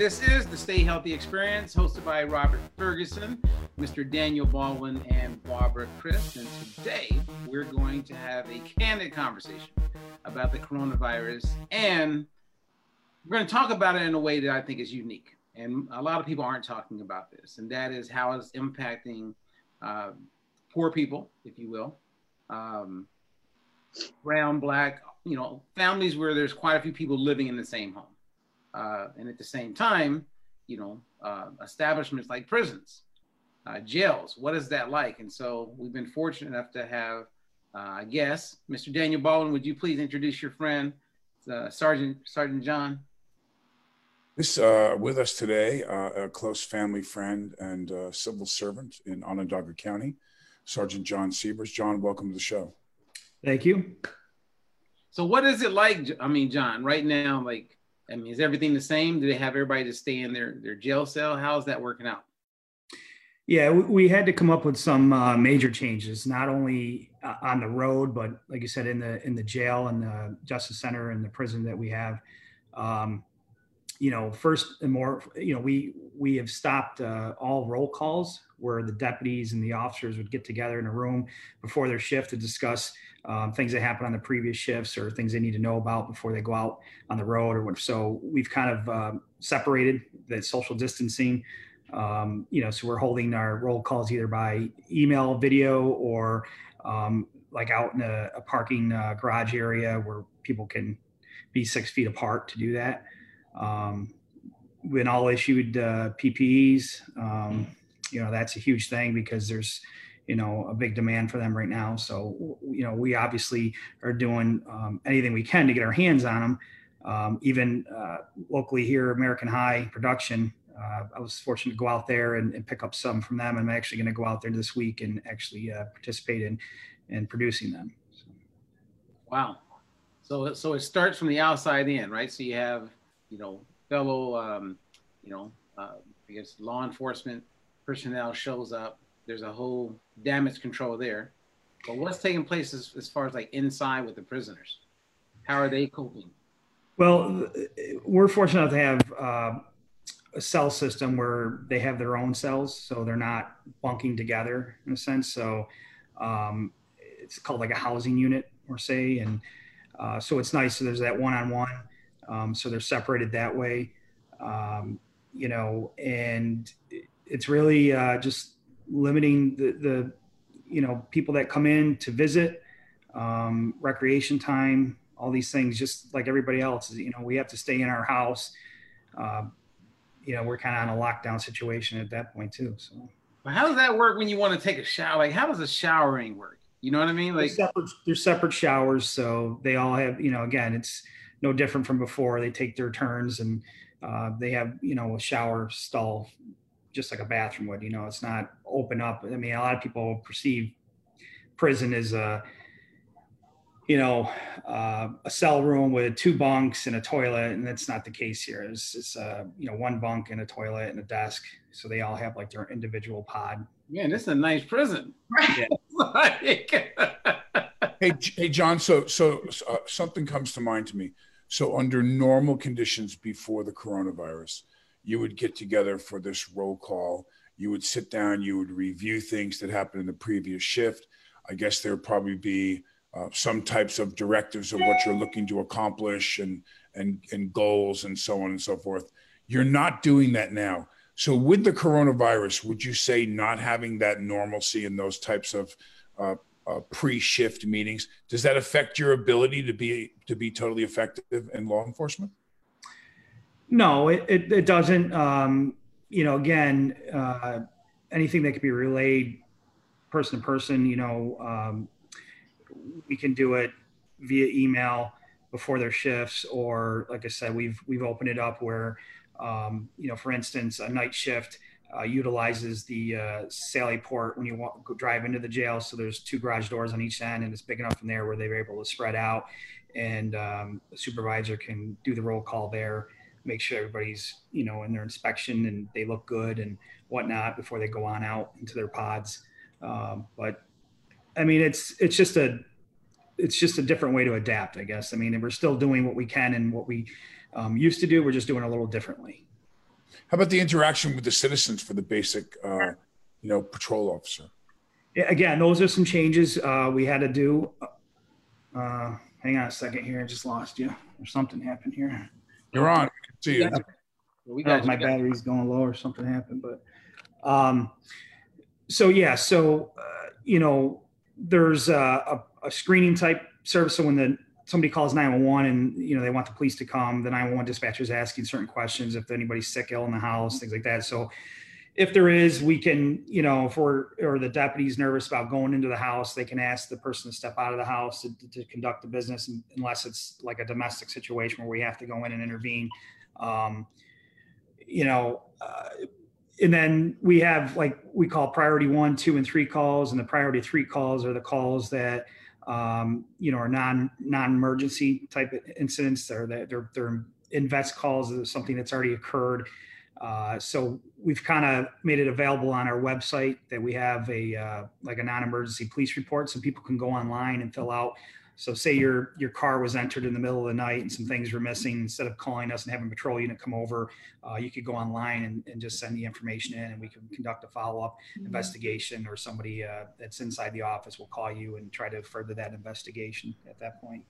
this is the Stay Healthy Experience, hosted by Robert Ferguson, Mr. Daniel Baldwin, and Barbara Christ. And today we're going to have a candid conversation about the coronavirus, and we're going to talk about it in a way that I think is unique. And a lot of people aren't talking about this, and that is how it's impacting uh, poor people, if you will, um, brown, black, you know, families where there's quite a few people living in the same home. Uh, and at the same time, you know, uh, establishments like prisons, uh, jails, what is that like? And so we've been fortunate enough to have, uh, I guess, Mr. Daniel Baldwin, would you please introduce your friend, uh, Sergeant Sergeant Jon? This uh, with us today, a close family friend and civil servant in Onondaga County, Sergeant Jon Seebers. Jon, welcome to the show. Thank you. So, what is it like? I mean, Jon, right now, like I mean, is everything the same? Do they have everybody to stay in their their jail cell? How's that working out? Yeah, we had to come up with some uh, major changes, not only uh, on the road, but like you said, in the in the jail and the justice center and the prison that we have. Um, you know, first and more, you know, we we have stopped uh, all roll calls where the deputies and the officers would get together in a room before their shift to discuss um, things that happen on the previous shifts or things they need to know about before they go out on the road or whatever. So we've kind of um, separated the social distancing. Um, you know, so we're holding our roll calls either by email, video, or um, like out in a, a parking uh, garage area where people can be six feet apart to do that. Um, been all issued uh, PPEs. Um, you know, that's a huge thing because there's you know a big demand for them right now. So you know we obviously are doing um, anything we can to get our hands on them. Um, even uh, locally here, American High Production. Uh, I was fortunate to go out there and, and, pick up some from them. I'm actually going to go out there this week and actually uh, participate in in producing them. So. Wow. So so it starts from the outside in, right? So you have you know fellow um, you know uh, I guess law enforcement personnel shows up there's a whole damage control there. But what's taking place as, as far as like inside with the prisoners? How are they coping? Well, we're fortunate to have uh, a cell system where they have their own cells, so they're not bunking together in a sense. So um, it's called like a housing unit, or say, and uh, so it's nice. So there's that one-on-one. Um, so they're separated that way, um, you know, and it's really uh, just limiting the, the you know people that come in to visit um, recreation time all these things just like everybody else you know we have to stay in our house. Uh, you know we're kind of on a lockdown situation at that point too so. But how does that work when you want to take a shower? Like how does the showering work? You know what i mean? Like there's separate, there's separate showers so they all have you know again it's no different from before. They take their turns and uh, they have you know a shower stall just like a bathroom would. You know, it's not open up. I mean, a lot of people perceive prison as a, you know, uh, a cell room with two bunks and a toilet, and that's not the case here. It's, it's uh, you know, one bunk and a toilet and a desk, so they all have like their individual pod. Man, this is a nice prison. Yeah. hey, hey, Jon. So, so uh, something comes to mind to me. So, under normal conditions before the coronavirus, you would get together for this roll call. You would sit down, you would review things that happened in the previous shift. I guess there would probably be uh, some types of directives of what you're looking to accomplish and, and, and goals and so on and so forth. You're not doing that now. So, with the coronavirus, would you say not having that normalcy in those types of uh, uh, pre-shift meetings does that affect your ability to be to be totally effective in law enforcement? No, it, it, it doesn't. Um, you know, again, uh, anything that can be relayed person to person, you know, um, we can do it via email before their shifts, or like I said, we've we've opened it up where, um, you know, for instance, a night shift uh, utilizes the uh, Sally port when you walk, drive into the jail. So there's two garage doors on each end, and it's big enough from there where they're able to spread out, and um, the supervisor can do the roll call there make sure everybody's you know in their inspection and they look good and whatnot before they go on out into their pods. Um, but I mean, it's it's just a it's just a different way to adapt, I guess. I mean, we're still doing what we can and what we um, used to do. We're just doing a little differently. How about the interaction with the citizens for the basic, uh, you know, patrol officer? Again, those are some changes uh, we had to do. Uh, hang on a second here. I just lost you. Or something happened here. You're on. I can see you. We got my battery's going low or something happened, but um, so yeah, so uh, you know, there's a, a, a screening type service. So when the somebody calls 911 and you know they want the police to come, the 911 dispatcher is asking certain questions if anybody's sick, ill in the house, things like that. So if there is, we can, you know, if we're or the deputy's nervous about going into the house, they can ask the person to step out of the house to, to conduct the business, unless it's like a domestic situation where we have to go in and intervene. Um, you know, uh, and then we have like we call priority one, two, and three calls, and the priority three calls are the calls that um, you know are non non emergency type incidents. They're they're they're invest calls is something that's already occurred. Uh, so we've kind of made it available on our website that we have a uh, like a non-emergency police report, so people can go online and fill out. So say your your car was entered in the middle of the night and some things were missing. Instead of calling us and having a patrol unit come over, uh, you could go online and, and, just send the information in, and we can conduct a follow-up mm-hmm. investigation, or somebody uh, that's inside the office will call you and try to further that investigation at that point.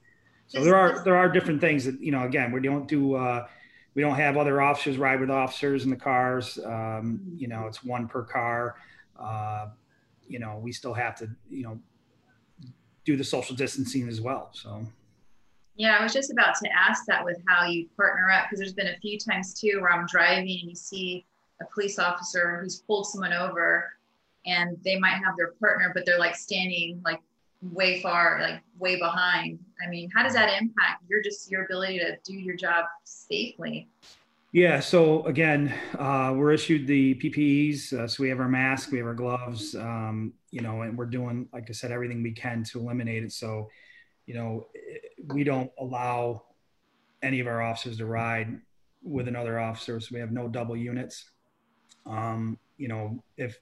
So there are there are different things that you know. Again, we don't do uh, we don't have other officers ride with officers in the cars. Um, you know, it's one per car. Uh, you know, we still have to, you know, do the social distancing as well. So. Yeah, I was just about to ask that with how you partner up because there's been a few times too where I'm driving and you see a police officer who's pulled someone over and they might have their partner, but they're like standing like way far, like way behind. I mean, how does that impact your just your ability to do your job safely? Yeah. So again, uh, we're issued the PPEs. Uh, so we have our mask, we have our gloves, um, you know, and we're doing, like I said, everything we can to eliminate it. So, you know, we don't allow any of our officers to ride with another officer. So we have no double units. Um, you know, if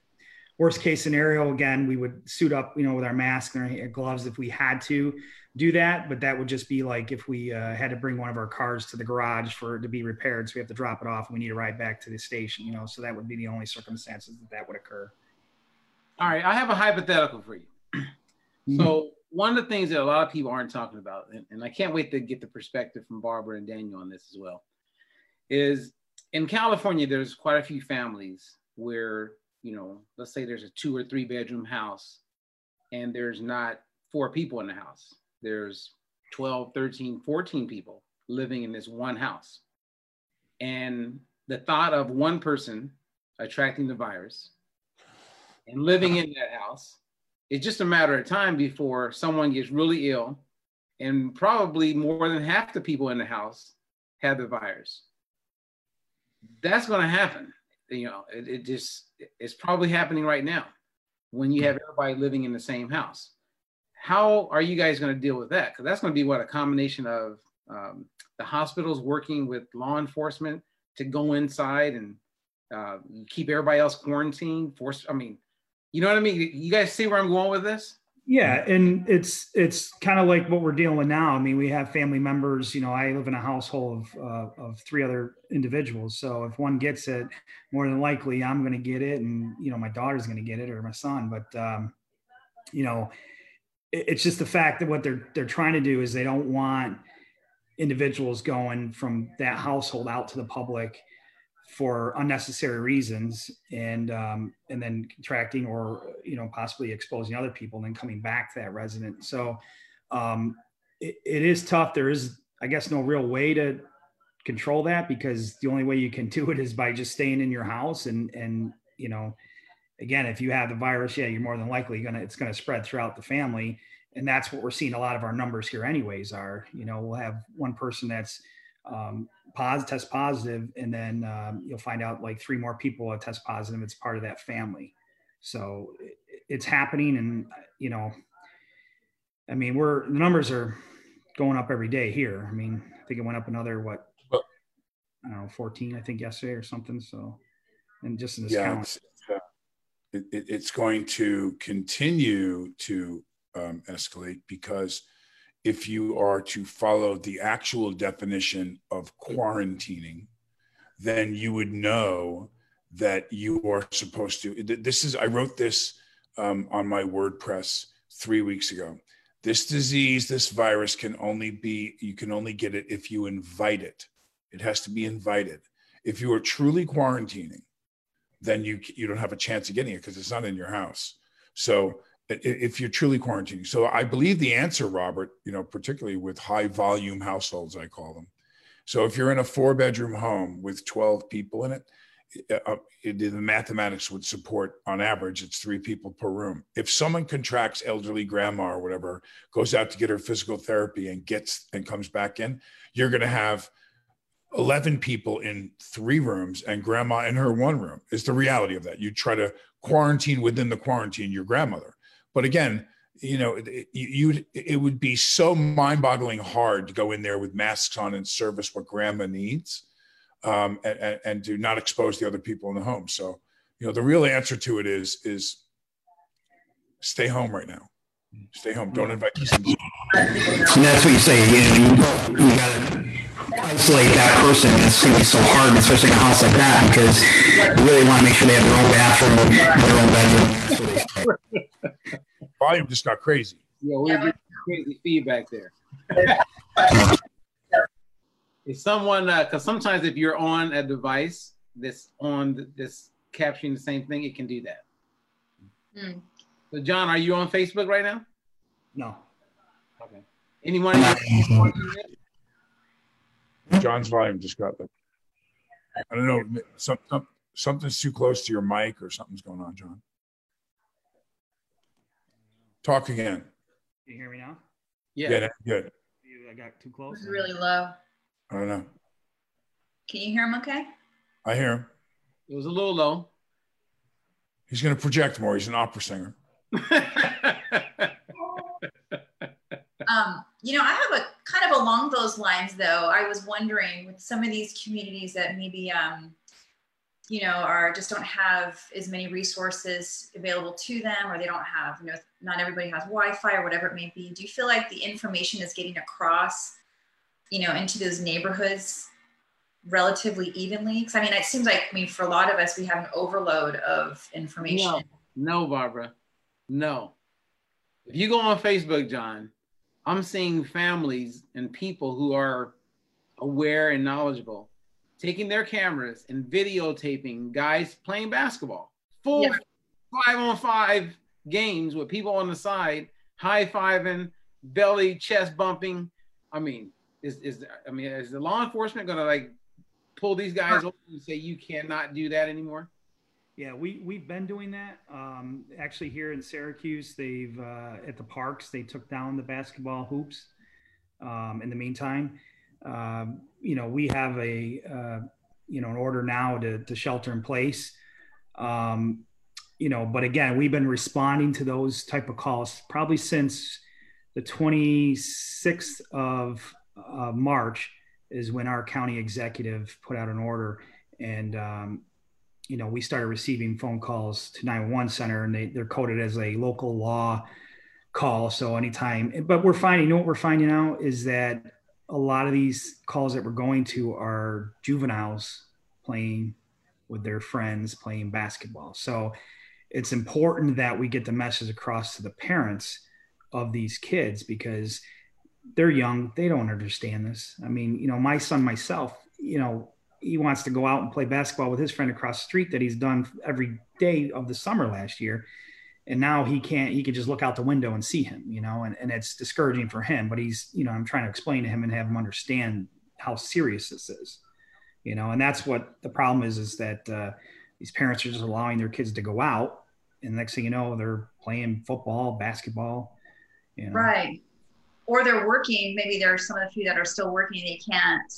worst case scenario, again, we would suit up, you know, with our mask and our gloves if we had to do that. But that would just be like if we uh, had to bring one of our cars to the garage for it to be repaired. So we have to drop it off and we need to ride back to the station, you know, so that would be the only circumstances that that would occur. All right. I have a hypothetical for you. Mm-hmm. So one of the things that a lot of people aren't talking about, and, and I can't wait to get the perspective from Barbara and Daniel on this as well, is in California, there's quite a few families where you know, let's say there's a two or three bedroom house and there's not four people in the house. There's 12, 13, 14 people living in this one house. And the thought of one person attracting the virus and living in that house, it's just a matter of time before someone gets really ill and probably more than half the people in the house have the virus. That's going to happen you know, it, it just it's probably happening right now when you have everybody living in the same house. How are you guys going to deal with that? Because that's going to be what a combination of um, the hospitals working with law enforcement to go inside and uh, keep everybody else quarantined. Force, I mean, you know what I mean? You guys see where I'm going with this? Yeah, and it's it's kind of like what we're dealing with now. I mean, we have family members. You know, I live in a household of uh, of three other individuals. So if one gets it, more than likely I'm going to get it, and you know, my daughter's going to get it or my son. But um, you know, it, it's just the fact that what they're they're trying to do is they don't want individuals going from that household out to the public for unnecessary reasons and um, and then contracting or you know possibly exposing other people and then coming back to that resident. So um, it, it is tough. There is i guess no real way to control that because the only way you can do it is by just staying in your house and and you know again if you have the virus yeah you're more than likely gonna it's gonna spread throughout the family. And that's what we're seeing a lot of our numbers here anyways are. You know we'll have one person that's um, pos- test positive, and then um, you'll find out like three more people test positive. It's part of that family, so it, it's happening, and you know, I mean, we're the numbers are going up every day here. I mean, I think it went up another what I don't know, 14, I think yesterday or something. So, and just in this yeah, it's, uh, it, it's going to continue to um, escalate because if you are to follow the actual definition of quarantining, then you would know that you are supposed to. This is, I wrote this um, on my WordPress three weeks ago. This disease, this virus can only be, you can only get it if you invite it. It has to be invited. If you are truly quarantining, then you you don't have a chance of getting it because it's not in your house. So if you're truly quarantining, so I believe the answer, Robert, you know, particularly with high volume households, I call them. So if you're in a four bedroom home with 12 people in it, uh, the mathematics would support on average it's three people per room. If someone contracts elderly grandma or whatever goes out to get her physical therapy and gets and comes back in you're going to have 11 people in three rooms and grandma in her one room is the reality of that. You try to quarantine within the quarantine your grandmother but again you know it, you it would be so mind-boggling hard to go in there with masks on and service what grandma needs um, and, and to not expose the other people in the home. So, you know, the real answer to it is is stay home right now. Stay home. Don't invite people. And that's what you say. You, know, you, you gotta isolate that person. It's gonna be so hard, especially in a house like that, because you really want to make sure they have their own bathroom, their own bedroom. Volume just got crazy. Yeah, we're getting crazy feedback there. if someone because uh, sometimes if you're on a device that's on this capturing the same thing it can do that. Mm. so john are you on facebook right now? No. Okay. Anyone john's volume just got like i don't know some, some, something's too close to your mic or something's going on john talk again you hear me now yeah, yeah good i got too close it's really low I don't know. Can you hear him okay? I hear him. It was a little low. He's going to project more. He's an opera singer. um, you know, I have a kind of along those lines, though. I was wondering with some of these communities that maybe, um, you know, are just don't have as many resources available to them, or they don't have, you know, not everybody has Wi-Fi or whatever it may be. Do you feel like the information is getting across you know, into those neighborhoods relatively evenly? Because I mean, it seems like, I mean, for a lot of us, we have an overload of information. No, no, Barbara, no. If you go on Facebook, Jon, I'm seeing families and people who are aware and knowledgeable taking their cameras and videotaping guys playing basketball. Full yeah. five on five games with people on the side, high fiving, belly, chest bumping. I mean, is is I mean, is the law enforcement going to like pull these guys over and say you cannot do that anymore? Yeah, we we've been doing that. Um, actually, here in Syracuse, they've uh, at the parks they took down the basketball hoops. Um, in the meantime, um, you know, we have a uh, you know an order now to to shelter in place. Um, you know, but again, we've been responding to those type of calls probably since the 26th of uh, March is when our county executive put out an order, and um, you know we started receiving phone calls to 911 center, and they they're coded as a local law call. So anytime, but we're finding, you know what we're finding out is that a lot of these calls that we're going to are juveniles playing with their friends playing basketball. So it's important that we get the message across to the parents of these kids because they're young. They don't understand this. I mean you know my son myself you know he wants to go out and play basketball with his friend across the street that he's done every day of the summer last year and now he can't he can just look out the window and see him you know and, and it's discouraging for him but he's you know i'm trying to explain to him and have him understand how serious this is you know and that's what the problem is is that uh, these parents are just allowing their kids to go out and next thing you know they're playing football basketball you know? right or they're working. Maybe there are some of the few that are still working. They can't,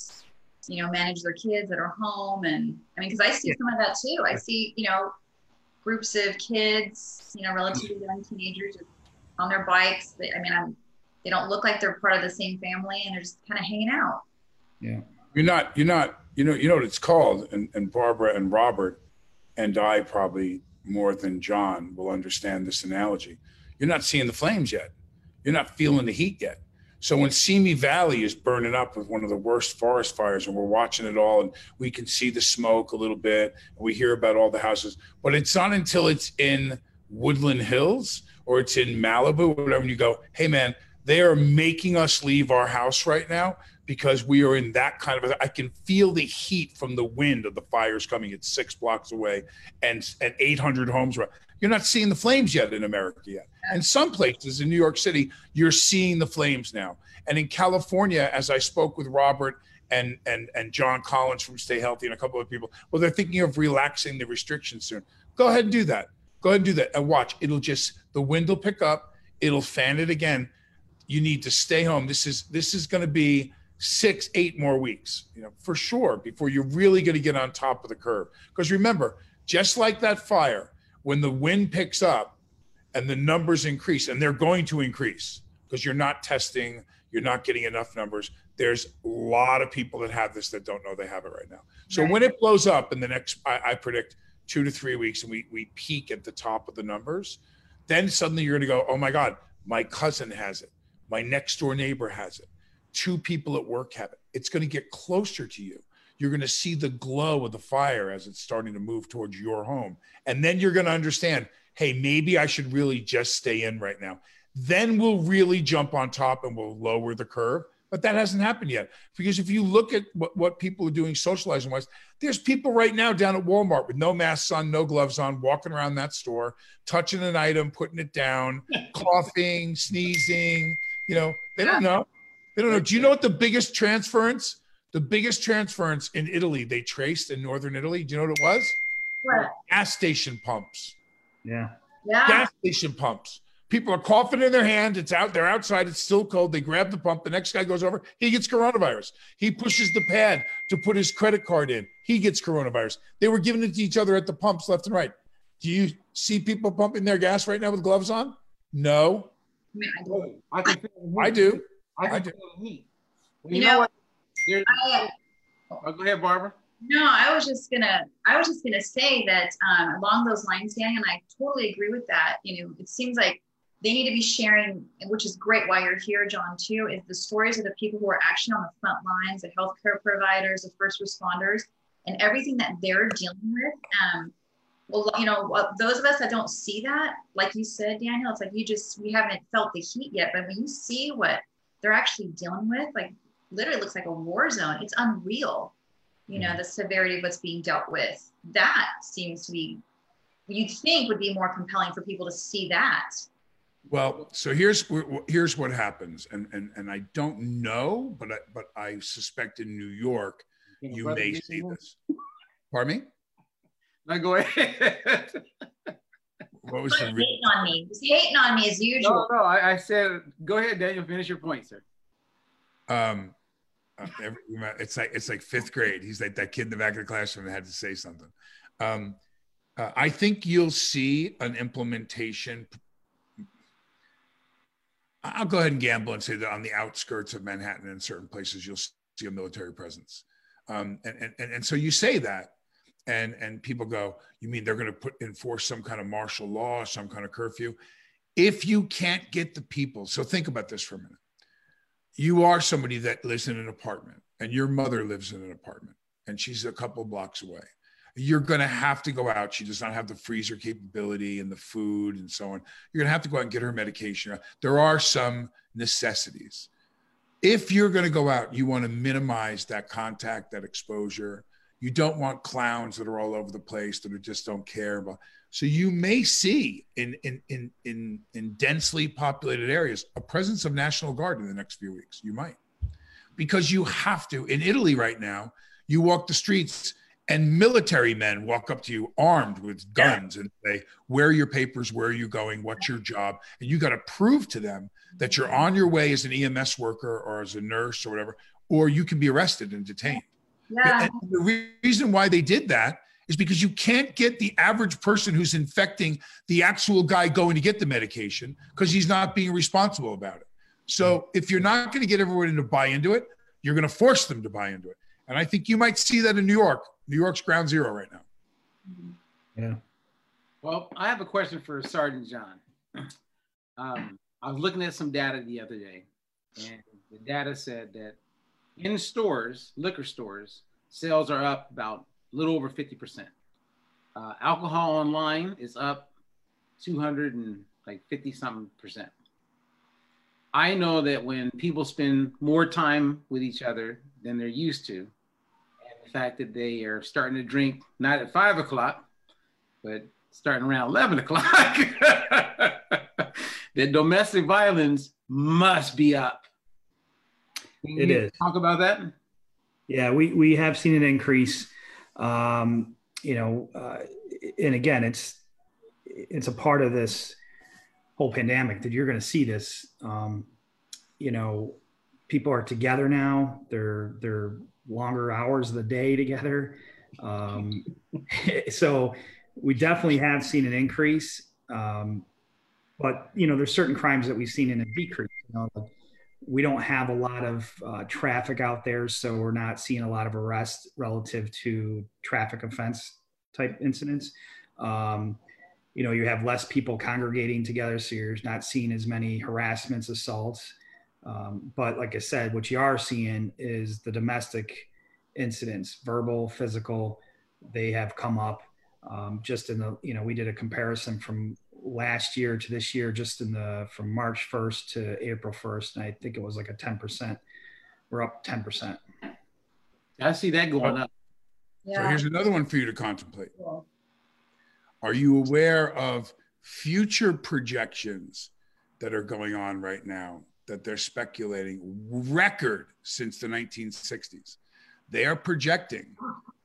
you know, manage their kids that are home. And I mean, because I see some of that too. I see, you know, groups of kids, you know, relatively young teenagers on their bikes. They, I mean, I'm, they don't look like they're part of the same family, and they're just kind of hanging out. Yeah, you're not. You're not. You know. You know what it's called. And, and Barbara and Robert and I probably more than Jon will understand this analogy. You're not seeing the flames yet. You're not feeling the heat yet. So when Simi Valley is burning up with one of the worst forest fires, and we're watching it all, and we can see the smoke a little bit, and we hear about all the houses, but it's not until it's in Woodland Hills or it's in Malibu, or whatever, and you go, hey man, they are making us leave our house right now because we are in that kind of a, I can feel the heat from the wind of the fires coming. It's six blocks away and and 800 homes. You're not seeing the flames yet in America yet. And some places in New York City, you're seeing the flames now. And in California, as I spoke with Robert and and and John Collins from Stay Healthy and a couple of people, well, they're thinking of relaxing the restrictions soon. Go ahead and do that. Go ahead and do that and watch. It'll just the wind will pick up. It'll fan it again. You need to stay home. This is this is going to be six, eight more weeks, you know, for sure, before you're really going to get on top of the curve. Because remember, just like that fire, when the wind picks up and the numbers increase, and they're going to increase because you're not testing, you're not getting enough numbers. There's a lot of people that have this that don't know they have it right now. So right. when it blows up in the next, I, I, predict two to three weeks, and we we peak at the top of the numbers, then suddenly you're going to go, oh my God, my cousin has it, my next door neighbor has it, two people at work have it. It's going to get closer to you you're going to see the glow of the fire as it's starting to move towards your home. And then you're going to understand, hey, maybe I should really just stay in right now. Then we'll really jump on top and we'll lower the curve. But that hasn't happened yet. Because if you look at what, what people are doing socializing wise, there's people right now down at Walmart with no masks on, no gloves on, walking around that store, touching an item, putting it down, coughing, sneezing. You know, they don't know. They don't know. Do you know what the biggest transference the biggest transference in Italy they traced in northern Italy. Do you know what it was? What? Gas station pumps. Yeah. Yeah. Gas station pumps. People are coughing in their hand. It's out. They're outside. It's still cold. They grab the pump. The next guy goes over. He gets coronavirus. He pushes the pad to put his credit card in. He gets coronavirus. They were giving it to each other at the pumps left and right. Do you see people pumping their gas right now with gloves on? No. I, mean, I, do. I, I do. I, I do. feel the you, you know, know what? I, oh, go ahead, Barbara. No, I was just gonna. I was just gonna say that um, along those lines, Dan, and I totally agree with that. You know, it seems like they need to be sharing, which is great. Why you're here, Jon, too, is the stories of the people who are actually on the front lines, the healthcare providers, the first responders, and everything that they're dealing with. Um, well, you know, those of us that don't see that, like you said, Daniel, it's like you just we haven't felt the heat yet, but when you see what they're actually dealing with, like literally looks like a war zone. It's unreal, you know, mm-hmm. the severity of what's being dealt with. That seems to be, you'd think would be more compelling for people to see that. Well, so here's here's what happens, and and and I don't know, but I, but I suspect in New York you may see this. Pardon me. No, go ahead. what was the hating on me? He's hating on me as usual. No, no, I, I said go ahead, Daniel. Finish your point, sir. Um, uh, every, it's like it's like fifth grade. He's like that kid in the back of the classroom that had to say something. Um, uh, I think you'll see an implementation. I'll go ahead and gamble and say that on the outskirts of Manhattan and certain places you'll see a military presence. Um, and, and, and so you say that, and and people go, you mean they're going to put enforce some kind of martial law, some kind of curfew? If you can't get the people, so think about this for a minute you are somebody that lives in an apartment and your mother lives in an apartment and she's a couple blocks away. You're going to have to go out. She does not have the freezer capability and the food and so on. You're going to have to go out and get her medication. There are some necessities. If you're going to go out you want to minimize that contact that exposure. You don't want clowns that are all over the place that are just don't care about so you may see in, in, in, in, in densely populated areas a presence of National Guard in the next few weeks. You might. Because you have to. In Italy right now, you walk the streets and military men walk up to you armed with guns yeah. and say, Where are your papers? Where are you going? What's your job? And you got to prove to them that you're on your way as an EMS worker or as a nurse or whatever, or you can be arrested and detained. Yeah. And the re- reason why they did that is because you can't get the average person who's infecting the actual guy going to get the medication because he's not being responsible about it. So if you're not going to get everyone to buy into it, you're going to force them to buy into it. And I think you might see that in New York. New York's ground zero right now. Yeah. Well, I have a question for Sergeant Jon. Um, I was looking at some data the other day, and the data said that in stores, liquor stores, sales are up about a little over 50%. Uh, alcohol online is up 200 and like 50 something percent. I know that when people spend more time with each other than they're used to, and the fact that they are starting to drink not at five o'clock, but starting around 11 o'clock, that domestic violence must be up. Can it is. Talk about that. Yeah, we, we have seen an increase. Um, you know, uh, and again, it's it's a part of this whole pandemic that you're going to see this. Um, you know, people are together now. They're they're longer hours of the day together. Um, so we definitely have seen an increase. Um, but you know, there's certain crimes that we've seen in a decrease. You know, we don't have a lot of uh, traffic out there, so we're not seeing a lot of arrests relative to traffic offense type incidents. Um, you know, you have less people congregating together, so you're not seeing as many harassments, assaults. Um, but like I said, what you are seeing is the domestic incidents, verbal, physical, they have come up. Um, just in the, you know, we did a comparison from last year to this year, just in the from March 1st to April 1st, and I think it was like a 10%. We're up 10%. I see that going oh. up. Yeah. So here's another one for you to contemplate. Are you aware of future projections that are going on right now that they're speculating record since the 1960s? They are projecting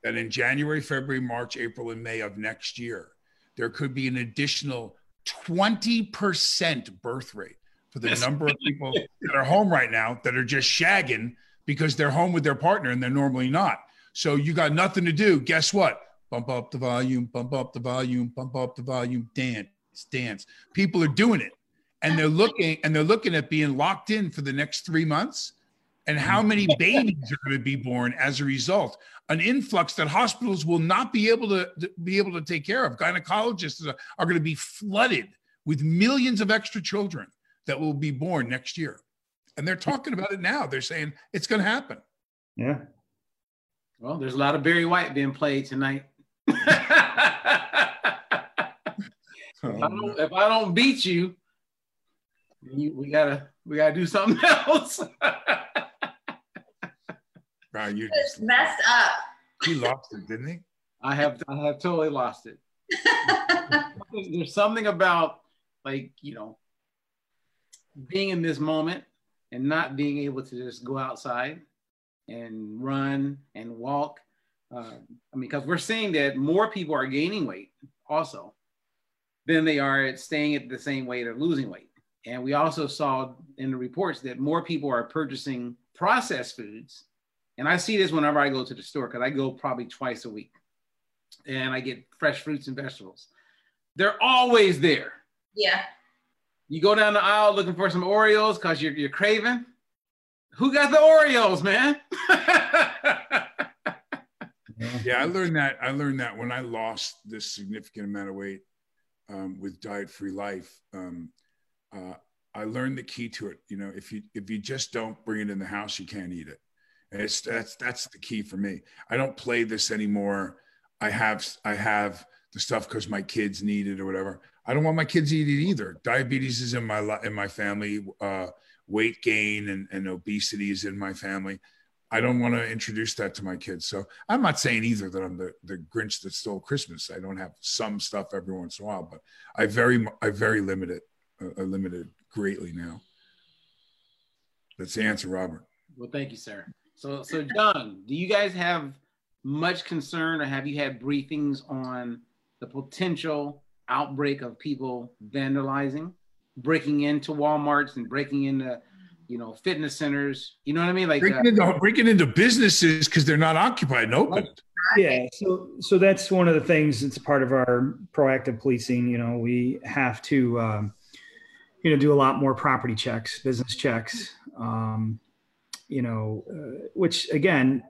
that in January, February, March, April, and May of next year, there could be an additional 20% birth rate for the number of people that are home right now that are just shagging because they're home with their partner and they're normally not. So you got nothing to do. Guess what? Bump up the volume, bump up the volume, bump up the volume, dance, dance. People are doing it. And they're looking and they're looking at being locked in for the next three months and how many babies are going to be born as a result. An influx that hospitals will not be able to, to be able to take care of. Gynecologists are, are going to be flooded with millions of extra children that will be born next year. And they're talking about it now. They're saying it's going to happen. Yeah. Well there's a lot of barry white being played tonight. If, I oh, if, I don't, beat you, you we gotta we gotta do something else Wow, you just messed up. He lost it, didn't he? I have I have totally lost it. There's something about like, you know, being in this moment and not being able to just go outside and run and walk. Uh, I mean, because we're seeing that more people are gaining weight also than they are at staying at the same weight or losing weight. And we also saw in the reports that more people are purchasing processed foods and I see this whenever I go to the store because I go probably twice a week and I get fresh fruits and vegetables. They're always there. Yeah. You go down the aisle looking for some Oreos because you're, you're craving. Who got the Oreos, man? yeah, I learned that. I learned that when I lost this significant amount of weight um, with diet free life. Um, uh, I learned the key to it. You know, if you if you just don't bring it in the house, you can't eat it. It's that's that's the key for me. I don't play this anymore. I have I have the stuff because my kids need it or whatever. I don't want my kids to eat it either. Diabetes is in my in my family. Uh, weight gain and, and obesity is in my family. I don't want to introduce that to my kids. So I'm not saying either that I'm the, the Grinch that stole Christmas. I don't have some stuff every once in a while, but I very I very limited uh, limited greatly now. That's the answer, Robert. Well, thank you, sir. So, so Jon, do you guys have much concern, or have you had briefings on the potential outbreak of people vandalizing, breaking into WalMarts and breaking into, you know, fitness centers? You know what I mean? Like breaking, uh, into, breaking into businesses because they're not occupied and open. Yeah, so so that's one of the things. It's part of our proactive policing. You know, we have to, um, you know, do a lot more property checks, business checks. Um, you know, uh, which again,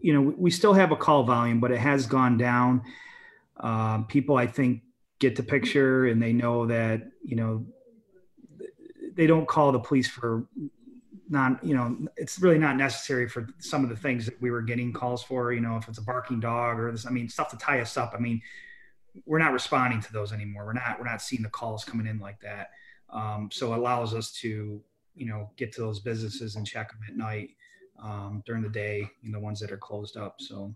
you know, we still have a call volume, but it has gone down. Um, people, I think, get the picture and they know that, you know, they don't call the police for not you know it's really not necessary for some of the things that we were getting calls for you know if it's a barking dog or this i mean stuff to tie us up. I mean we're not responding to those anymore. We're not we're not seeing the calls coming in like that. Um, so it allows us to you know get to those businesses and check them at night um, during the day you know, the ones that are closed up so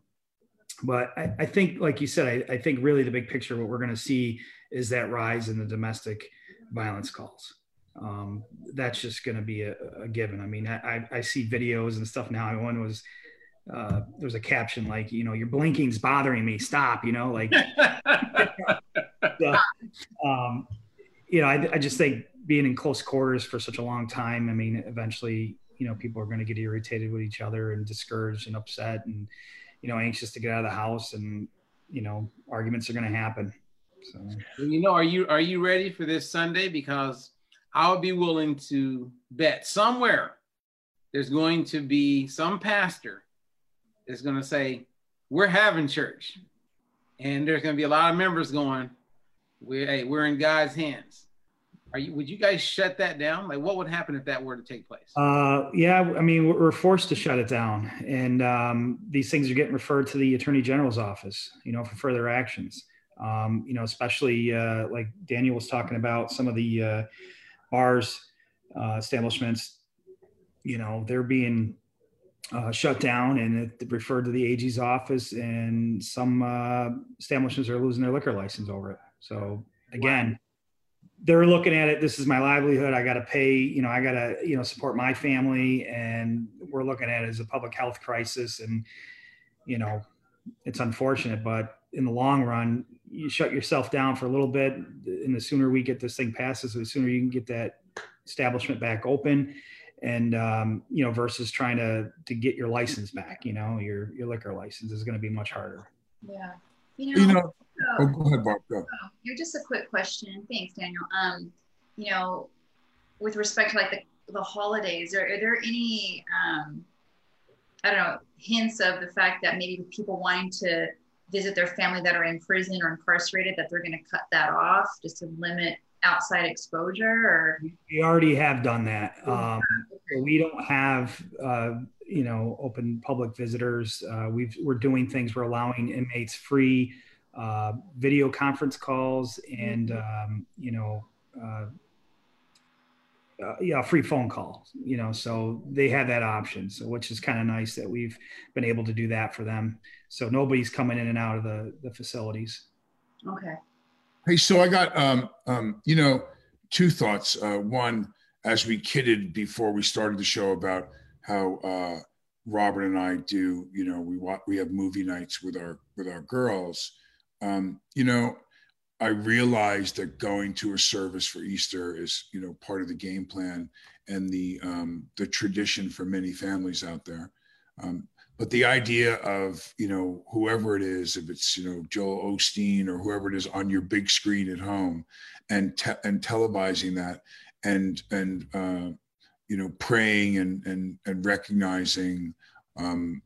but I, I think like you said I, I think really the big picture what we're going to see is that rise in the domestic violence calls um, that's just going to be a, a, given. I mean, I, I, see videos and stuff now. One was uh, there's a caption like, you know, your blinking's bothering me. Stop. You know, like, so, um, you know, I, I just think being in close quarters for such a long time. I mean, eventually, you know, people are going to get irritated with each other and discouraged and upset and, you know, anxious to get out of the house and, you know, arguments are going to happen. So, you know, are you are you ready for this Sunday? Because I would be willing to bet somewhere there's going to be some pastor that's going to say, We're having church. And there's going to be a lot of members going, we're, hey, we're in God's hands. Are you, would you guys shut that down? Like, what would happen if that were to take place? Uh, yeah, I mean, we're forced to shut it down, and um, these things are getting referred to the Attorney General's office, you know, for further actions. Um, you know, especially uh, like Daniel was talking about some of the uh, bars, uh, establishments, you know, they're being uh, shut down and it referred to the AG's office, and some uh, establishments are losing their liquor license over it. So again, they're looking at it. This is my livelihood. I got to pay. You know, I got to you know support my family, and we're looking at it as a public health crisis. And you know, it's unfortunate, but in the long run, you shut yourself down for a little bit and the sooner we get this thing passes the sooner you can get that establishment back open and um, you know versus trying to to get your license back you know your your liquor license is going to be much harder yeah you know, you know oh, go ahead Bob, go. Oh, you're just a quick question. Thanks daniel. Um you know with respect to like the, the holidays are, are there any um i don't know hints of the fact that maybe people wanting to visit their family that are in prison or incarcerated that they're going to cut that off just to limit outside exposure or? We already have done that. Um, we don't have uh, you know open public visitors. Uh, we are doing things we're allowing inmates free uh, video conference calls and um, you know uh, uh, yeah, free phone call, you know, so they have that option. So, which is kind of nice that we've been able to do that for them. So nobody's coming in and out of the, the facilities. Okay. Hey, so I got, um, um, you know, two thoughts. Uh, one, as we kidded before we started the show about how, uh, Robert and I do, you know, we we have movie nights with our with our girls. Um, you know, I realized that going to a service for Easter is, you know, part of the game plan and the um, the tradition for many families out there. Um, but the idea of, you know, whoever it is, if it's, you know, Joel Osteen or whoever it is on your big screen at home, and te- and televising that, and and uh, you know, praying and and and recognizing um,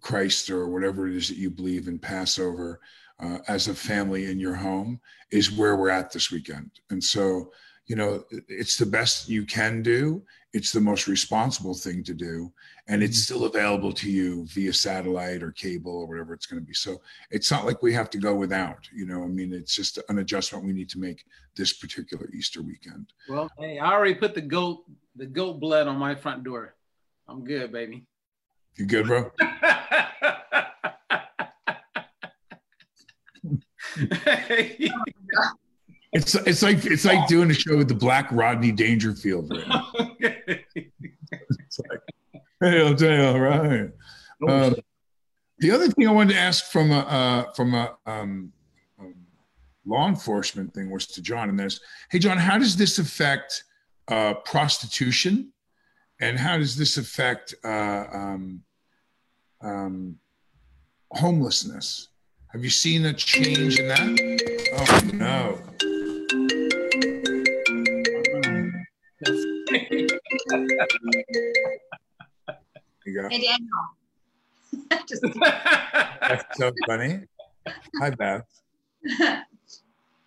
Christ or whatever it is that you believe in Passover uh, as a family in your home is where we're at this weekend. And so, you know, it's the best you can do. It's the most responsible thing to do. And it's mm-hmm. still available to you via satellite or cable or whatever it's going to be. So it's not like we have to go without, you know, I mean, it's just an adjustment we need to make this particular Easter weekend. Well, hey, I already put the goat, the goat blood on my front door. I'm good, baby. You good, bro? it's it's like it's like doing a show with the Black Rodney Dangerfield. Right it's like, hey, I'll tell you, all right. Um, the other thing I wanted to ask from a uh, from a um, um, law enforcement thing was to Jon, and that's, hey, Jon, how does this affect uh, prostitution, and how does this affect uh, um, um, homelessness? Have you seen a change in that? Oh no. you go. Hey Daniel. That's so funny. Hi Beth.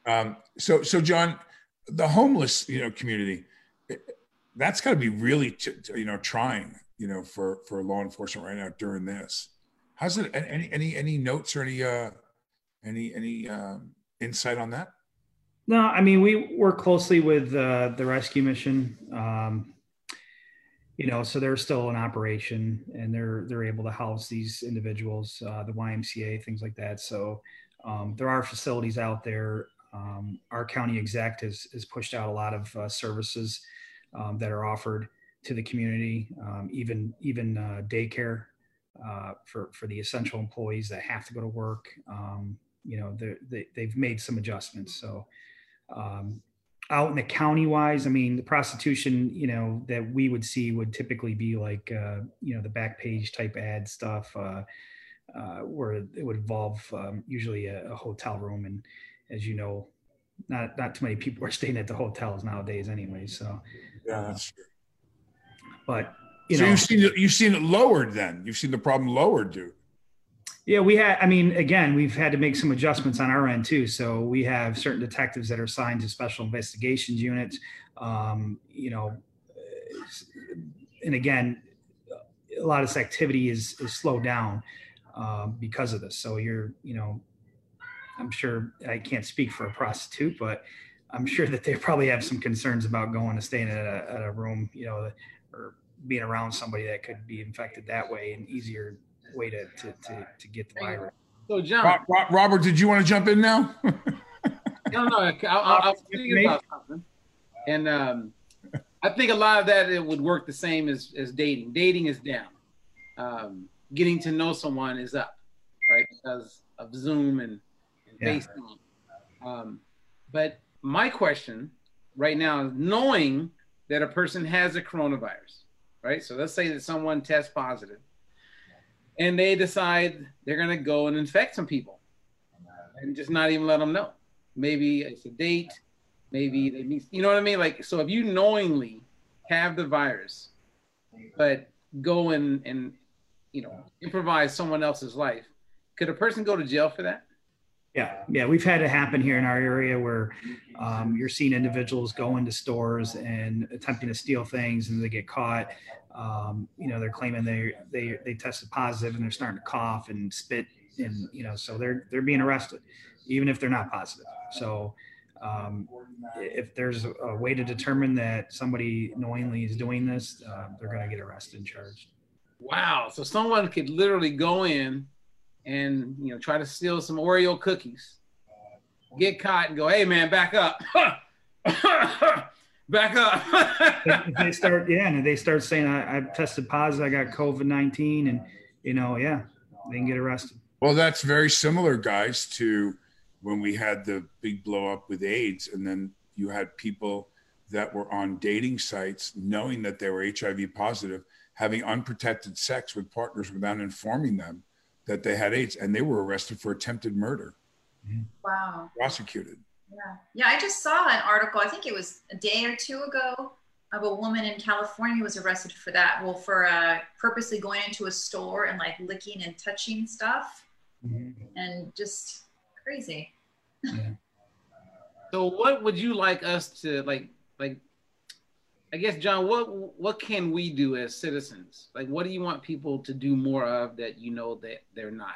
Um, so so Jon, the homeless you know community, that's got to be really, you know, trying, you know, for for law enforcement right now during this. How's it? Any any any notes or any uh any any um, insight on that? No, I mean we work closely with uh, the rescue mission. Um, you know, so they're still in operation and they're they're able to house these individuals, uh, the YMCA, things like that. So um, there are facilities out there. Um, our county exec has, has pushed out a lot of uh, services um, that are offered to the community, um, even even uh, daycare uh, for for the essential employees that have to go to work. Um, you know, they, they've made some adjustments. So um, out in the county wise, I mean, the prostitution, you know, that we would see would typically be like, uh, you know, the Backpage type ad stuff, uh, uh, where it would involve um, usually a, a, hotel room. And as you know, not not too many people are staying at the hotels nowadays, anyway. So yeah, that's true. But you so know, you've seen it, you've seen it lowered. Then you've seen the problem lowered, dude. Yeah, we had. I mean, again, we've had to make some adjustments on our end too. So we have certain detectives that are assigned to special investigations units. Um, you know, and again, a lot of this activity is is slowed down um, because of this. So you're, you know, I'm sure I can't speak for a prostitute, but I'm sure that they probably have some concerns about going to staying at a, at a room, you know, or being around somebody that could be infected that way an easier way to to to, to get the virus. So, Jon, Robert, did you want to jump in now? no, no, I, I, I was thinking about something, and um, I think a lot of that it would work the same as as dating. Dating is down. Um, getting to know someone is up, right? Because of Zoom and, and yeah. FaceTime. Um, but my question right now is knowing that a person has a coronavirus, right? So let's say that someone tests positive and they decide they're going to go and infect some people and just not even let them know. Maybe it's a date, maybe they meet, you know what I mean? Like, so if you knowingly have the virus, but go and, and, you know, improvise someone else's life, could a person go to jail for that? Yeah, yeah, we've had it happen here in our area where um, you're seeing individuals go into stores and attempting to steal things, and they get caught. Um, you know, they're claiming they they they tested positive and they're starting to cough and spit, and you know, so they're they're being arrested, even if they're not positive. So, um, if there's a way to determine that somebody knowingly is doing this, uh, they're going to get arrested and charged. Wow! So someone could literally go in and you know try to steal some Oreo cookies, get caught and go, hey man, back up. back up. they start, yeah, and they start saying, I, I tested positive, I got COVID 19, and, you know, yeah, they can get arrested. Well, that's very similar, guys, to when we had the big blow up with AIDS, and then you had people that were on dating sites knowing that they were HIV positive, having unprotected sex with partners without informing them that they had AIDS, and they were arrested for attempted murder. Wow. Prosecuted. Yeah. Yeah. I just saw an article, I think it was a day or two ago, of a woman in California was arrested for that. Well, for uh, purposely going into a store and like licking and touching stuff mm-hmm. and just crazy. Yeah. so what would you like us to like like I guess Jon, what what can we do as citizens? Like, what do you want people to do more of that you know that they're not?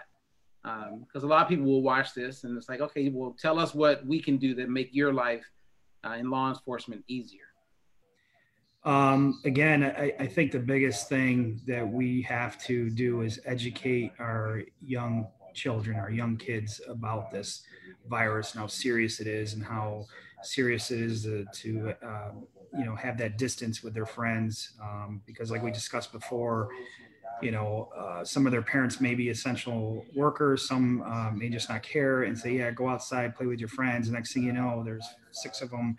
Because um, a lot of people will watch this and it's like, okay, well, tell us what we can do that make your life uh, in law enforcement easier. Um, again, I, I think the biggest thing that we have to do is educate our young children, our young kids about this virus and how serious it is and how serious it is to, to um, you know have that distance with their friends um, because like we discussed before you know uh, some of their parents may be essential workers some um, may just not care and say yeah go outside play with your friends. And next thing you know there's six of them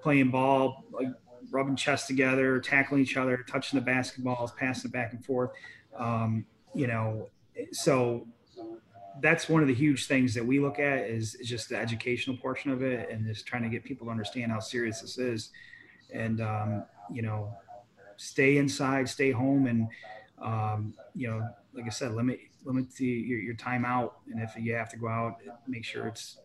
playing ball like rubbing chests together tackling each other touching the basketballs passing it back and forth um, you know so that's one of the huge things that we look at is, is, just the educational portion of it and just trying to get people to understand how serious this is and um, you know stay inside stay home and um, you know like i said limit limit the, your, your time out. And if you have to go out make sure it's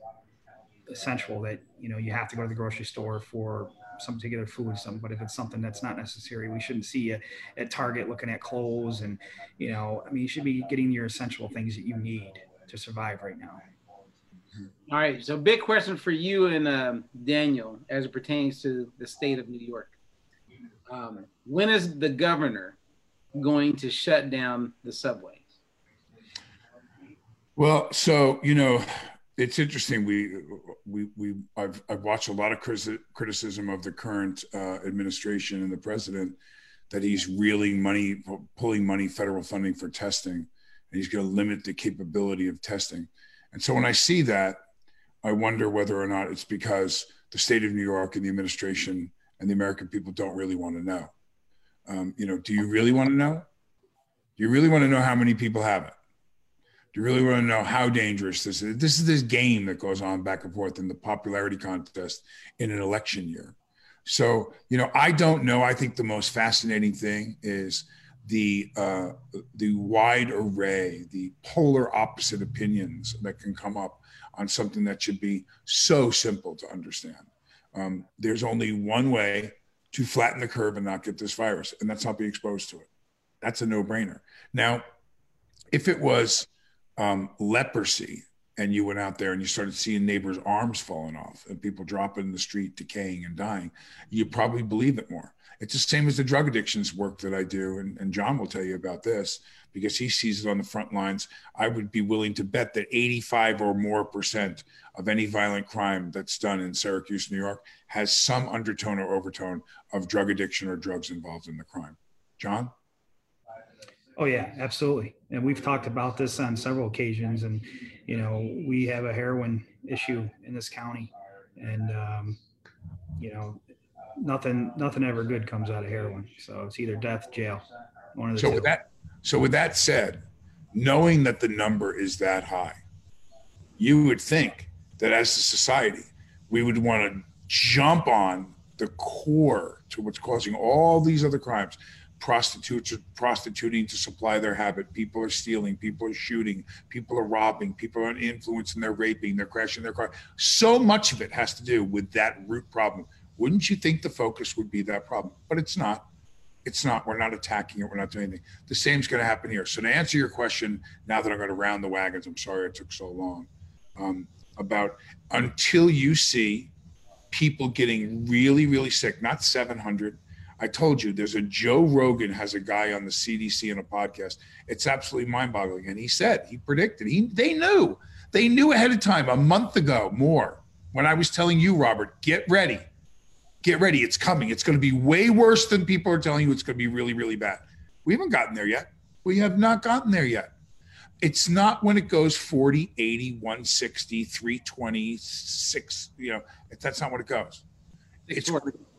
essential that you know you have to go to the grocery store for some particular food, some, but if it's something that's not necessary, we shouldn't see you at Target looking at clothes and, you know, I mean, you should be getting your essential things that you need to survive right now. All right. So, big question for you and um, Daniel as it pertains to the state of New York. Um, when is the governor going to shut down the subways? Well, so you know, it's interesting. We we we I've I've watched a lot of criticism of the current uh, administration and the president that he's reeling money, pulling money, federal funding for testing, and he's going to limit the capability of testing. And so when I see that, I wonder whether or not it's because the state of New York and the administration and the American people don't really want to know. Um, you know, do you really want to know? Do you really want to know how many people have it? Do you really want to know how dangerous this is? This is this game that goes on back and forth in the popularity contest in an election year. So, you know, I don't know. I think the most fascinating thing is the uh, the wide array, the polar opposite opinions that can come up on something that should be so simple to understand. Um, there's only one way to flatten the curve and not get this virus, and that's not be exposed to it. That's a no-brainer. Now, if it was um, leprosy and you went out there and you started seeing neighbors' arms falling off and people dropping in the street, decaying and dying, you'd probably believe it more. It's the same as the drug addictions work that I do. And, and Jon will tell you about this because he sees it on the front lines. I would be willing to bet that 85 or more percent of any violent crime that's done in Syracuse, New York, has some undertone or overtone of drug addiction or drugs involved in the crime. Jon? Oh yeah, absolutely. And we've talked about this on several occasions. And you know, we have a heroin issue in this county, and um, you know, nothing nothing ever good comes out of heroin. So it's either death, jail, one of the so two. with that, so with that said, knowing that the number is that high, you would think that as a society, we would want to jump on the core to what's causing all these other crimes prostitutes are prostituting to supply their habit. People are stealing. People are shooting. People are robbing. People are influencing. They're raping. They're crashing their car. So much of it has to do with that root problem. Wouldn't you think the focus would be that problem? But it's not. It's not. We're not attacking it. We're not doing anything. The same is going to happen here. So to answer your question, now that I'm going to round the wagons, I'm sorry it took so long. Um, about until you see people getting really, really sick, not 700, I told you there's a Joe Rogan has a guy on the CDC in a podcast. It's absolutely mind-boggling. And he said, he predicted, he they knew. They knew ahead of time a month ago more when I was telling you, Robert, get ready. Get ready. It's coming. It's going to be way worse than people are telling you it's going to be really, really bad. We haven't gotten there yet. We have not gotten there yet. It's not when it goes 40, 80, 160, 320, 6, you know, that's not what it goes. It's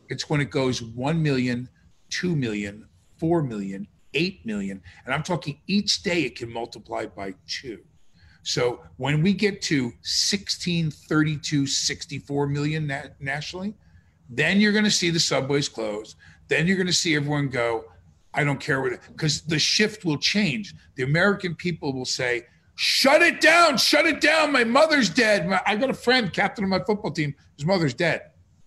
it's when it goes 1 million, 2 million, 4 million, 8 million. And I'm talking each day it can multiply by two. So when we get to 16, 32, 64 million na- nationally, then you're going to see the subways close. Then you're going to see everyone go, I don't care what, because the shift will change. The American people will say, shut it down, shut it down. My mother's dead. My, I got a friend, captain of my football team. His mother's dead.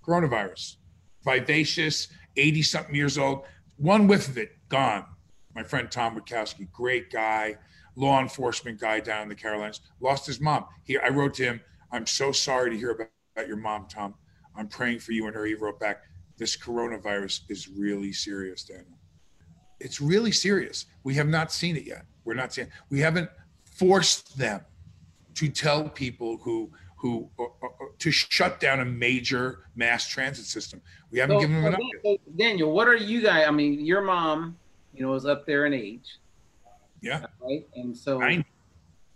Coronavirus vivacious, 80 something years old. One whiff of it, gone. My friend Tom Witkowski, great guy, law enforcement guy down in the Carolinas, lost his mom. He, I wrote to him, I'm so sorry to hear about, about your mom, Tom. I'm praying for you and her. He wrote back, this coronavirus is really serious, Daniel. It's really serious. We have not seen it yet. We're not seeing. We haven't forced them to tell people who who uh, uh, uh, to shut down a major mass transit system. We haven't so, given them enough. Daniel, what are you guys? I mean, your mom, you know, is up there in age. Yeah. Right. And so, I,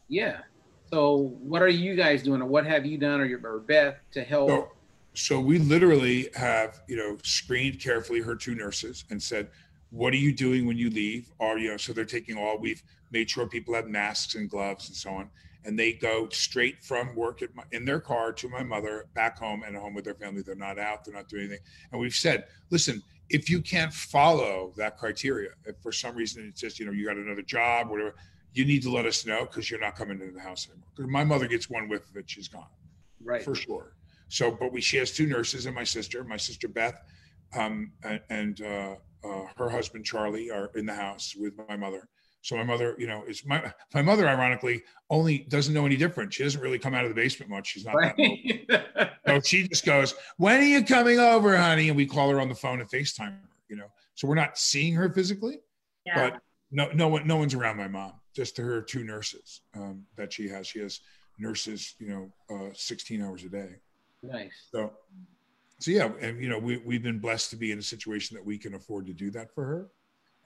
yeah. So, what are you guys doing, or what have you done, or your or Beth to help? So, so we literally have, you know, screened carefully her two nurses and said, "What are you doing when you leave?" Or you know, so they're taking all. We've made sure people have masks and gloves and so on and they go straight from work my, in their car to my mother back home and home with their family. They're not out, they're not doing anything. And we've said, listen, if you can't follow that criteria, if for some reason it's just, you know, you got another job, whatever, you need to let us know because you're not coming into the house anymore. Because my mother gets one whiff of it, she's gone. Right. For sure. So, but we she has two nurses and my sister, my sister Beth, um, and, and uh, uh, her husband Charlie are in the house with my mother. So my mother, you know, is my my mother. Ironically, only doesn't know any different. She doesn't really come out of the basement much. She's not. Right. so she just goes, "When are you coming over, honey?" And we call her on the phone and Facetime her. You know, so we're not seeing her physically, yeah. but no, no one, no one's around my mom. Just her two nurses um, that she has. She has nurses, you know, uh, 16 hours a day. Nice. So, so yeah, and you know, we we've been blessed to be in a situation that we can afford to do that for her.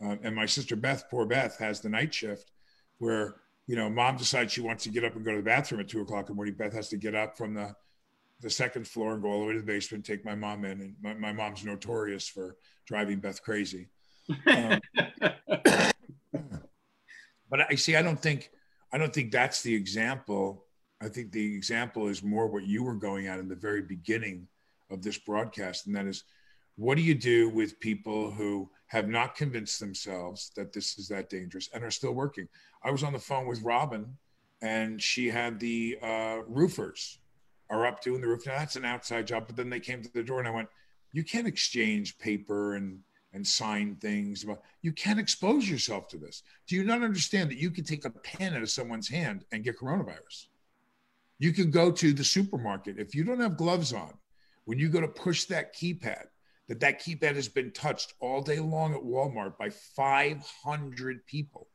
Um, and my sister Beth, poor Beth, has the night shift where, you know, mom decides she wants to get up and go to the bathroom at two o'clock in the morning. Beth has to get up from the, the second floor and go all the way to the basement, take my mom in. And my, my mom's notorious for driving Beth crazy. Um, but I see, I don't think, I don't think that's the example. I think the example is more what you were going at in the very beginning of this broadcast. And that is, what do you do with people who have not convinced themselves that this is that dangerous and are still working. I was on the phone with Robin, and she had the uh, roofers are up doing the roof. Now that's an outside job, but then they came to the door, and I went, "You can't exchange paper and and sign things. You can't expose yourself to this. Do you not understand that you can take a pen out of someone's hand and get coronavirus? You can go to the supermarket if you don't have gloves on. When you go to push that keypad, that that keypad has been touched all day long at Walmart by 500 people.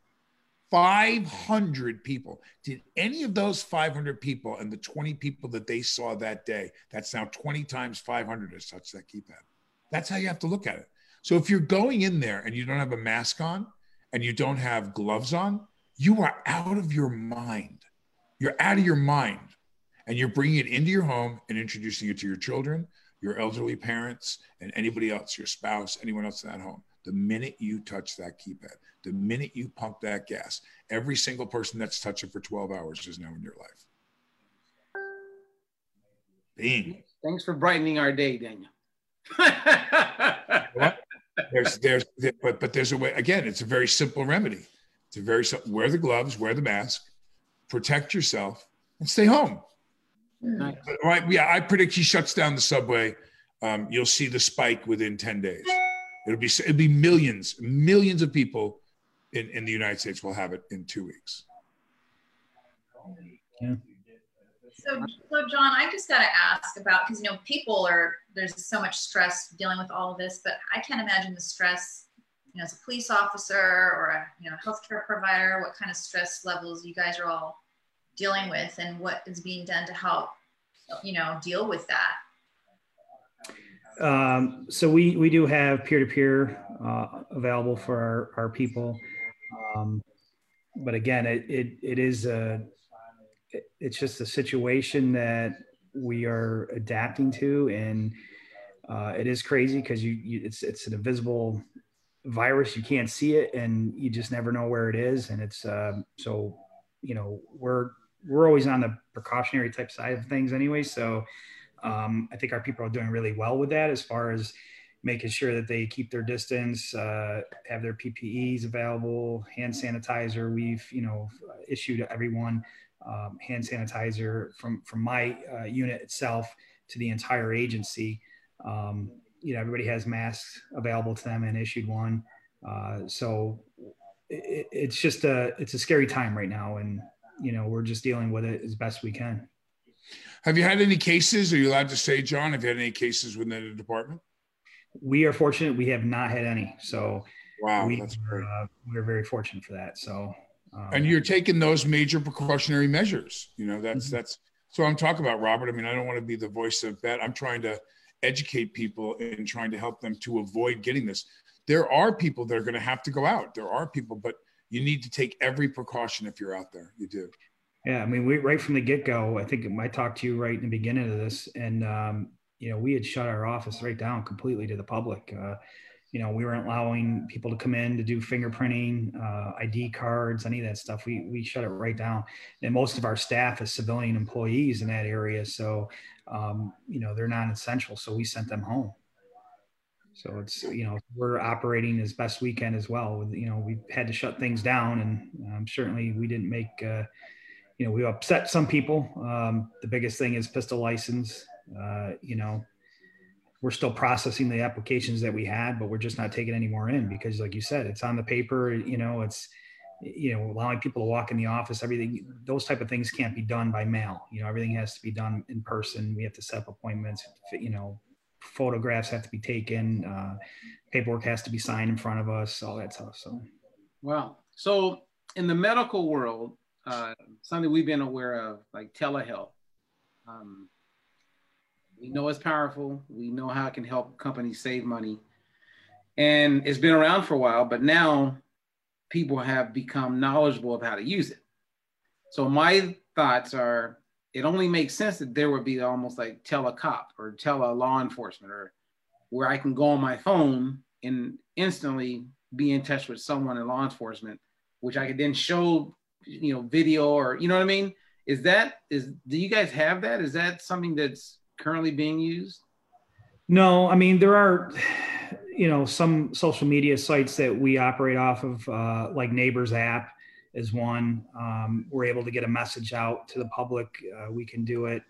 500 people. Did any of those 500 people and the 20 people that they saw that day, that's now 20 times 500 has touched that keypad? That's how you have to look at it. So if you're going in there and you don't have a mask on and you don't have gloves on, you are out of your mind. You're out of your mind. And you're bringing it into your home and introducing it to your children, your elderly parents, and anybody else, your spouse, anyone else in that home. The minute you touch that keypad, the minute you pump that gas, every single person that's touched it for 12 hours is now in your life. Bing. Thanks for brightening our day, Daniel. there's, there's, but, but there's a way, again, it's a very simple remedy. It's a very, simple wear the gloves, wear the mask, protect yourself, and stay home. Nice. Right. Yeah, I predict he shuts down the subway. Um, you'll see the spike within 10 days. It'll be it'll be millions, millions of people in, in the United States will have it in two weeks. Yeah. So, so Jon, I just got to ask about because you know people are there's so much stress dealing with all of this, but I can't imagine the stress. You know, as a police officer or a you know healthcare provider, what kind of stress levels you guys are all dealing with and what is being done to help you know deal with that? Um, so we we do have peer-to-peer uh, available for our, our people. Um, but again it, it it is a it's just a situation that we are adapting to and uh, it is crazy because you, you, it's it's an invisible virus. You can't see it and you just never know where it is. And it's uh, so you know we're we're always on the precautionary type side of things anyway. So um, I think our people are doing really well with that as far as making sure that they keep their distance, uh, have their PPEs available, hand sanitizer. We've, you know, issued everyone um, hand sanitizer from, from my uh, unit itself to the entire agency. Um, you know, everybody has masks available to them and issued one. Uh, so it, it's just a, it's a scary time right now. And, you know, we're just dealing with it as best we can. Have you had any cases? Are you allowed to say, Jon? Have you had any cases within the department? We are fortunate. We have not had any. So wow, we, that's great. Uh, we're very fortunate for that. So um, and you're taking those major precautionary measures. You know, that's mm-hmm. that's so I'm talking about Robert. I mean, I don't want to be the voice of that. I'm trying to educate people and trying to help them to avoid getting this. There are people that are going to have to go out. There are people, but you need to take every precaution if you're out there. You do. Yeah, I mean, we right from the get go. I think I talked to you right in the beginning of this, and um, you know, we had shut our office right down completely to the public. Uh, you know, we weren't allowing people to come in to do fingerprinting, uh, ID cards, any of that stuff. We we shut it right down. And most of our staff is civilian employees in that area, so um, you know they're non-essential. So we sent them home. So it's you know we're operating as best we can as well. You know we had to shut things down, and um, certainly we didn't make uh, you know we upset some people. Um, the biggest thing is pistol license. Uh, you know, we're still processing the applications that we had, but we're just not taking any more in because, like you said, it's on the paper. You know, it's you know allowing people to walk in the office. Everything those type of things can't be done by mail. You know, everything has to be done in person. We have to set up appointments. You know, photographs have to be taken. Uh, paperwork has to be signed in front of us. All that stuff. So, wow. So in the medical world, uh, something we've been aware of, like telehealth. Um, we know it's powerful. We know how it can help companies save money. And it's been around for a while, but now people have become knowledgeable of how to use it. So my thoughts are it only makes sense that there would be almost like tell a cop or tell a law enforcement or where I can go on my phone and instantly be in touch with someone in law enforcement, which I could then show, you know, video or you know what I mean? Is that is do you guys have that? Is that something that's currently being used? No, I mean there are, you know, some social media sites that we operate off of, uh, like Neighbors app is one. Um, we're able to get a message out to the public. Uh, we can do it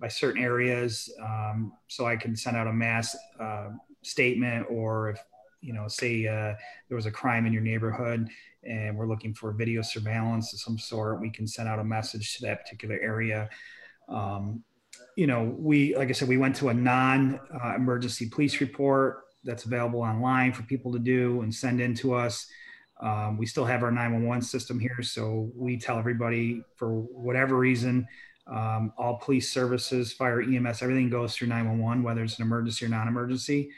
by certain areas, um, so I can send out a mass uh, statement, or if you know, say uh, there was a crime in your neighborhood and we're looking for video surveillance of some sort, we can send out a message to that particular area. Um, you know, we, like I said, we went to a non uh, emergency police report that's available online for people to do and send in to us. Um, we still have our 911 system here. So we tell everybody for whatever reason, um, all police services, fire, EMS, everything goes through 911, whether it's an emergency or non emergency.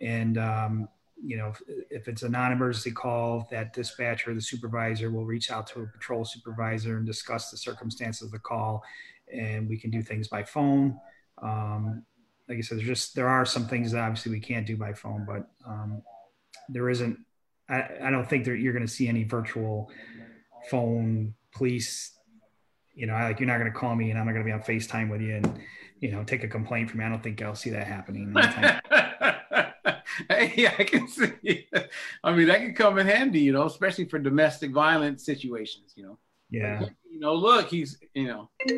And, um, you know, if, if it's a non emergency call, that dispatcher, the supervisor will reach out to a patrol supervisor and discuss the circumstances of the call and we can do things by phone. Um, like I said, there's just there are some things that obviously we can't do by phone, but um, there isn't. I, I don't think that you're going to see any virtual phone police. You know, like you're not going to call me and I'm not going to be on Facetime with you and you know take a complaint from me. I don't think I'll see that happening. yeah, I can see. I mean, that can come in handy, you know, especially for domestic violence situations. You know. Yeah. You know, look, he's you know.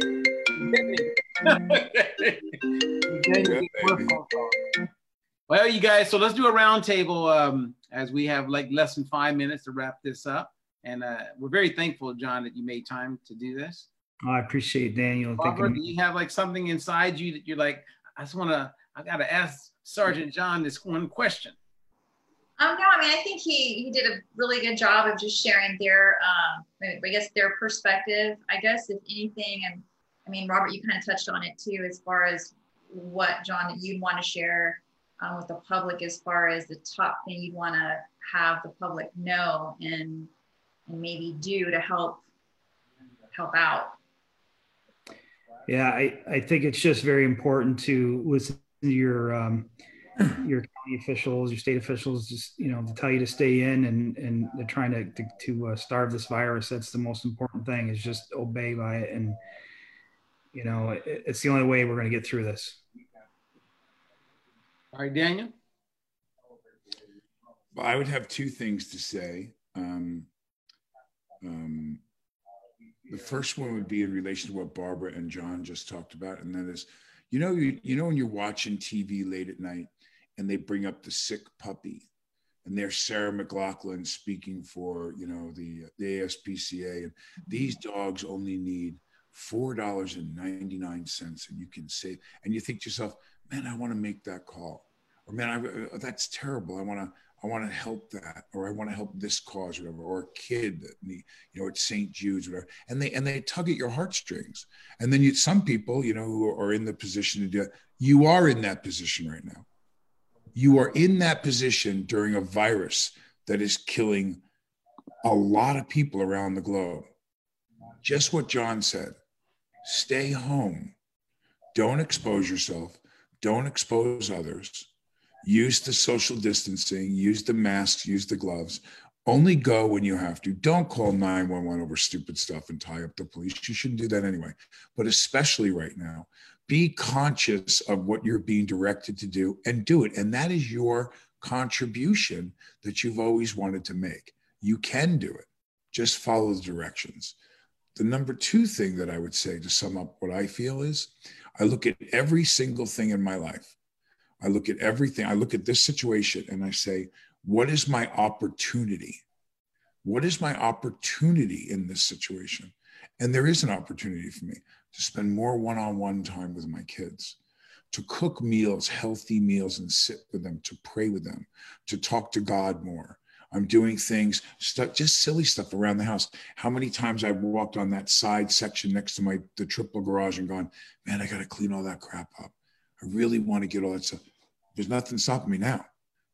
well, you guys, so let's do a roundtable um, as we have like less than five minutes to wrap this up. And uh, we're very thankful, Jon, that you made time to do this. Oh, I appreciate Daniel. Barbara, do you have like something inside you that you're like, I just want to, I got to ask Sergeant Jon this one question? Um, no, I mean, I think he he did a really good job of just sharing their, um, I guess their perspective. I guess if anything, and I mean, Robert, you kind of touched on it too, as far as what Jon you'd want to share um, with the public, as far as the top thing you'd want to have the public know and and maybe do to help help out. Yeah, I, I think it's just very important to listen to your um, your county officials, your state officials, just you know, to tell you to stay in, and and they're trying to to, to uh, starve this virus. That's the most important thing is just obey by it, and you know, it, it's the only way we're going to get through this. All right, Daniel. Well, I would have two things to say. Um, um, the first one would be in relation to what Barbara and Jon just talked about, and that is, you know, you, you know, when you're watching TV late at night and they bring up the sick puppy and there's Sarah McLachlan speaking for you know the the ASPCA and these dogs only need four dollars and ninety nine cents and you can save and you think to yourself man I want to make that call or man I, uh, that's terrible I want to I want to help that or I want to help this cause or whatever or a kid that need, you know at St Jude's whatever and they and they tug at your heartstrings and then you some people you know who are in the position to do it you are in that position right now you are in that position during a virus that is killing a lot of people around the globe. Just what Jon said stay home. Don't expose yourself. Don't expose others. Use the social distancing, use the masks, use the gloves. Only go when you have to. Don't call 911 over stupid stuff and tie up the police. You shouldn't do that anyway. But especially right now, be conscious of what you're being directed to do and do it. And that is your contribution that you've always wanted to make. You can do it. Just follow the directions. The number two thing that I would say to sum up what I feel is I look at every single thing in my life. I look at everything. I look at this situation and I say, what is my opportunity? What is my opportunity in this situation? And there is an opportunity for me to spend more one on one time with my kids, to cook meals, healthy meals, and sit with them, to pray with them, to talk to God more. I'm doing things, just silly stuff around the house. How many times I've walked on that side section next to my the triple garage and gone, man, I got to clean all that crap up. I really want to get all that stuff. There's nothing stopping me now.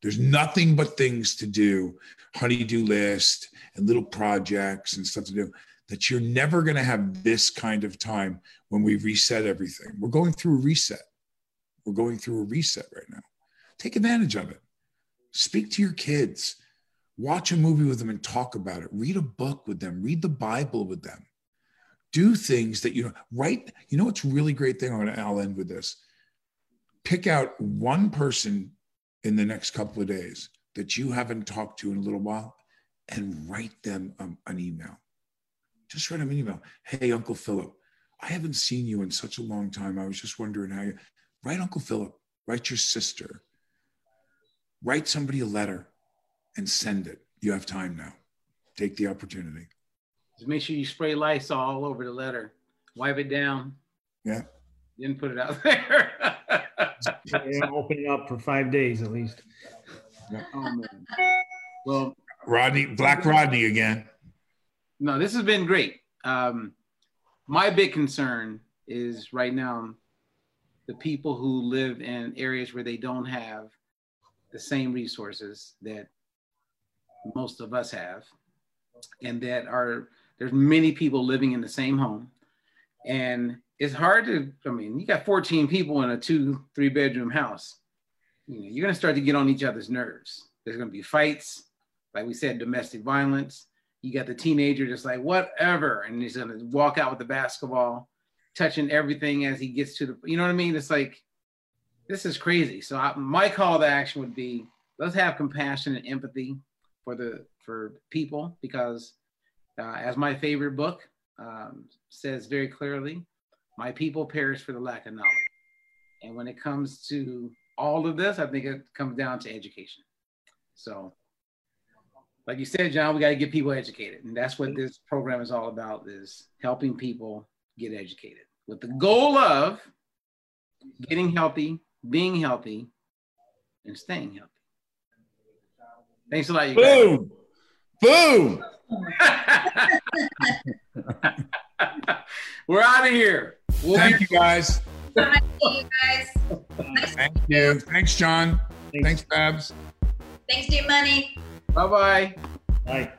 There's nothing but things to do, honeydew list and little projects and stuff to do that you're never going to have this kind of time when we reset everything. We're going through a reset. We're going through a reset right now. Take advantage of it. Speak to your kids. Watch a movie with them and talk about it. Read a book with them. Read the Bible with them. Do things that you know. Right? You know what's really great thing? I'm gonna, I'll end with this. Pick out one person in the next couple of days that you haven't talked to in a little while, and write them um, an email just write them an email. Hey, Uncle Philip, I haven't seen you in such a long time. I was just wondering how you write Uncle Philip, write your sister, write somebody a letter and send it. You have time now. Take the opportunity. Just make sure you spray Lysol all over the letter. Wipe it down. Yeah. Then put it out there. Yeah, open it up for five days at least. Oh man. Well, Rodney, Black Rodney again no, this has been great. Um, my big concern is right now the people who live in areas where they don't have the same resources that most of us have, and that are there's many people living in the same home, and it's hard to. I mean, you got 14 people in a two, three bedroom house. You know, you're gonna start to get on each other's nerves. There's gonna be fights, like we said, domestic violence you got the teenager just like whatever, and he's gonna walk out with the basketball, touching everything as he gets to the. You know what I mean? It's like this is crazy. So I, my call to action would be let's have compassion and empathy for the for people because uh, as my favorite book um, says very clearly, my people perish for the lack of knowledge. And when it comes to all of this, I think it comes down to education. So like you said, Jon, we got to get people educated, and that's what this program is all about: is helping people get educated with the goal of getting healthy, being healthy, and staying healthy. Thanks a lot, you Boom! Guys. Boom! We're out of here. We'll Thank you, guys. Bye, you guys. Thank you. Thanks, Jon. Thanks, Thanks Babs. Thanks, Dear Money. Bye-bye. Bye.